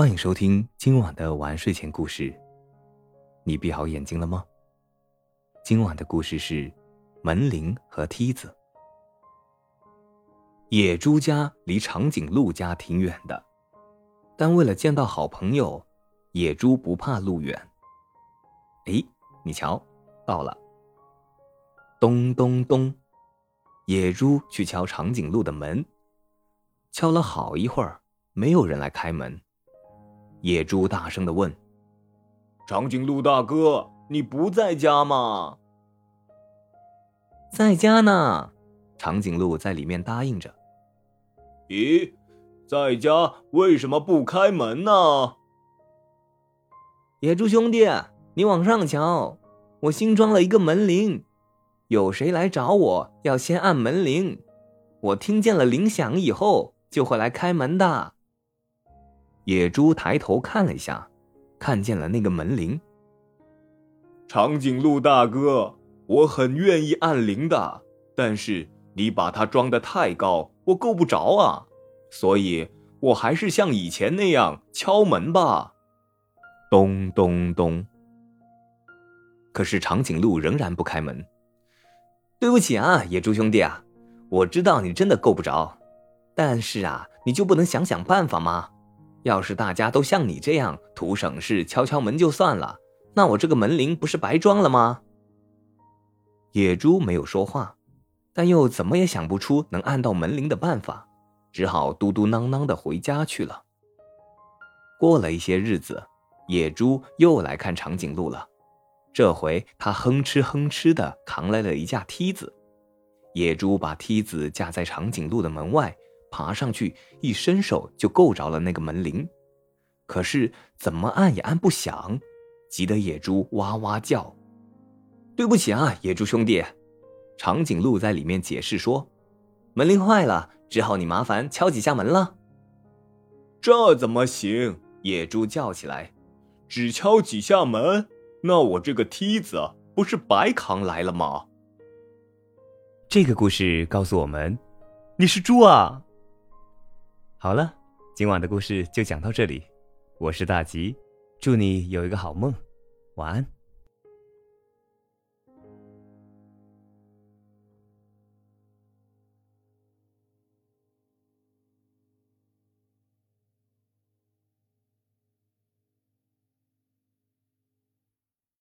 欢迎收听今晚的晚睡前故事。你闭好眼睛了吗？今晚的故事是门铃和梯子。野猪家离长颈鹿家挺远的，但为了见到好朋友，野猪不怕路远。哎，你瞧，到了。咚咚咚，野猪去敲长颈鹿的门，敲了好一会儿，没有人来开门。野猪大声的问：“长颈鹿大哥，你不在家吗？”“在家呢。”长颈鹿在里面答应着。“咦，在家为什么不开门呢？”“野猪兄弟，你往上瞧，我新装了一个门铃，有谁来找我要先按门铃，我听见了铃响以后就会来开门的。”野猪抬头看了一下，看见了那个门铃。长颈鹿大哥，我很愿意按铃的，但是你把它装的太高，我够不着啊，所以我还是像以前那样敲门吧。咚咚咚。可是长颈鹿仍然不开门。对不起啊，野猪兄弟啊，我知道你真的够不着，但是啊，你就不能想想办法吗？要是大家都像你这样图省事，敲敲门就算了，那我这个门铃不是白装了吗？野猪没有说话，但又怎么也想不出能按到门铃的办法，只好嘟嘟囔囔的回家去了。过了一些日子，野猪又来看长颈鹿了，这回他哼哧哼哧的扛来了一架梯子，野猪把梯子架在长颈鹿的门外。爬上去，一伸手就够着了那个门铃，可是怎么按也按不响，急得野猪哇哇叫。对不起啊，野猪兄弟，长颈鹿在里面解释说：“门铃坏了，只好你麻烦敲几下门了。”这怎么行？野猪叫起来：“只敲几下门，那我这个梯子不是白扛来了吗？”这个故事告诉我们：“你是猪啊！”好了，今晚的故事就讲到这里。我是大吉，祝你有一个好梦，晚安。